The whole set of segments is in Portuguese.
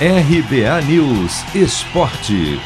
RBA News Esporte.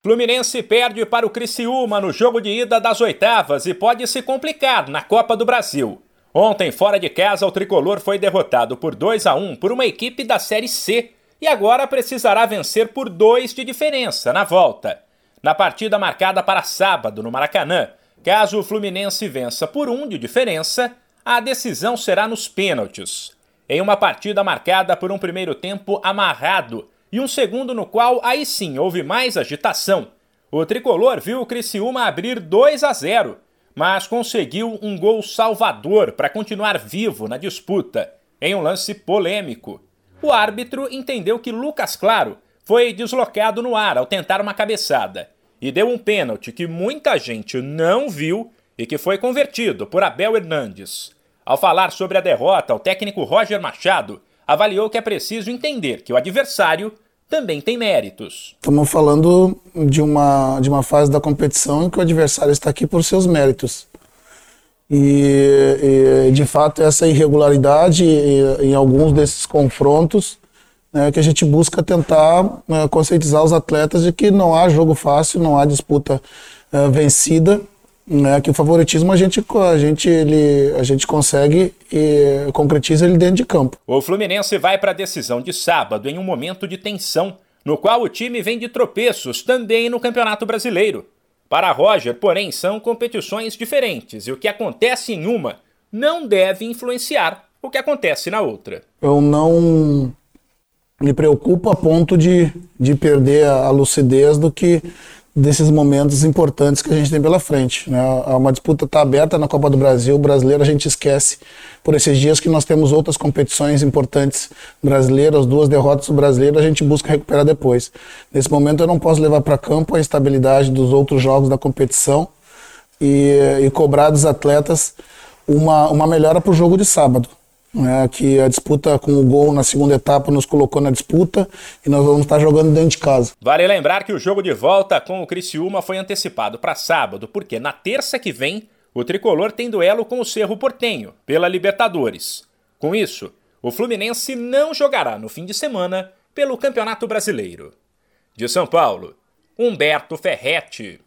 Fluminense perde para o Criciúma no jogo de ida das oitavas e pode se complicar na Copa do Brasil. Ontem, fora de casa, o tricolor foi derrotado por 2 a 1 por uma equipe da Série C e agora precisará vencer por dois de diferença na volta. Na partida marcada para sábado no Maracanã, caso o Fluminense vença por um de diferença, a decisão será nos pênaltis em uma partida marcada por um primeiro tempo amarrado e um segundo no qual aí sim houve mais agitação. O tricolor viu o Criciúma abrir 2 a 0, mas conseguiu um gol salvador para continuar vivo na disputa, em um lance polêmico. O árbitro entendeu que Lucas Claro foi deslocado no ar ao tentar uma cabeçada e deu um pênalti que muita gente não viu e que foi convertido por Abel Hernandes. Ao falar sobre a derrota, o técnico Roger Machado avaliou que é preciso entender que o adversário também tem méritos. Estamos falando de uma, de uma fase da competição em que o adversário está aqui por seus méritos. E, e de fato, essa irregularidade em alguns desses confrontos né, que a gente busca tentar né, conscientizar os atletas de que não há jogo fácil, não há disputa uh, vencida né, que o favoritismo a gente, a gente, ele, a gente consegue e concretiza ele dentro de campo. O Fluminense vai para a decisão de sábado em um momento de tensão, no qual o time vem de tropeços também no Campeonato Brasileiro. Para Roger, porém, são competições diferentes e o que acontece em uma não deve influenciar o que acontece na outra. Eu não me preocupo a ponto de, de perder a lucidez do que desses momentos importantes que a gente tem pela frente. Né? Uma disputa está aberta na Copa do Brasil, o brasileiro a gente esquece por esses dias que nós temos outras competições importantes brasileiras, duas derrotas do brasileiro, a gente busca recuperar depois. Nesse momento eu não posso levar para campo a estabilidade dos outros jogos da competição e, e cobrar dos atletas uma, uma melhora para o jogo de sábado né, que a disputa com o gol na segunda etapa nos colocou na disputa e nós vamos estar jogando dentro de casa. Vale lembrar que o jogo de volta com o Criciúma foi antecipado para sábado, porque na terça que vem o tricolor tem duelo com o Cerro Portenho pela Libertadores. Com isso, o Fluminense não jogará no fim de semana pelo Campeonato Brasileiro. De São Paulo, Humberto Ferretti.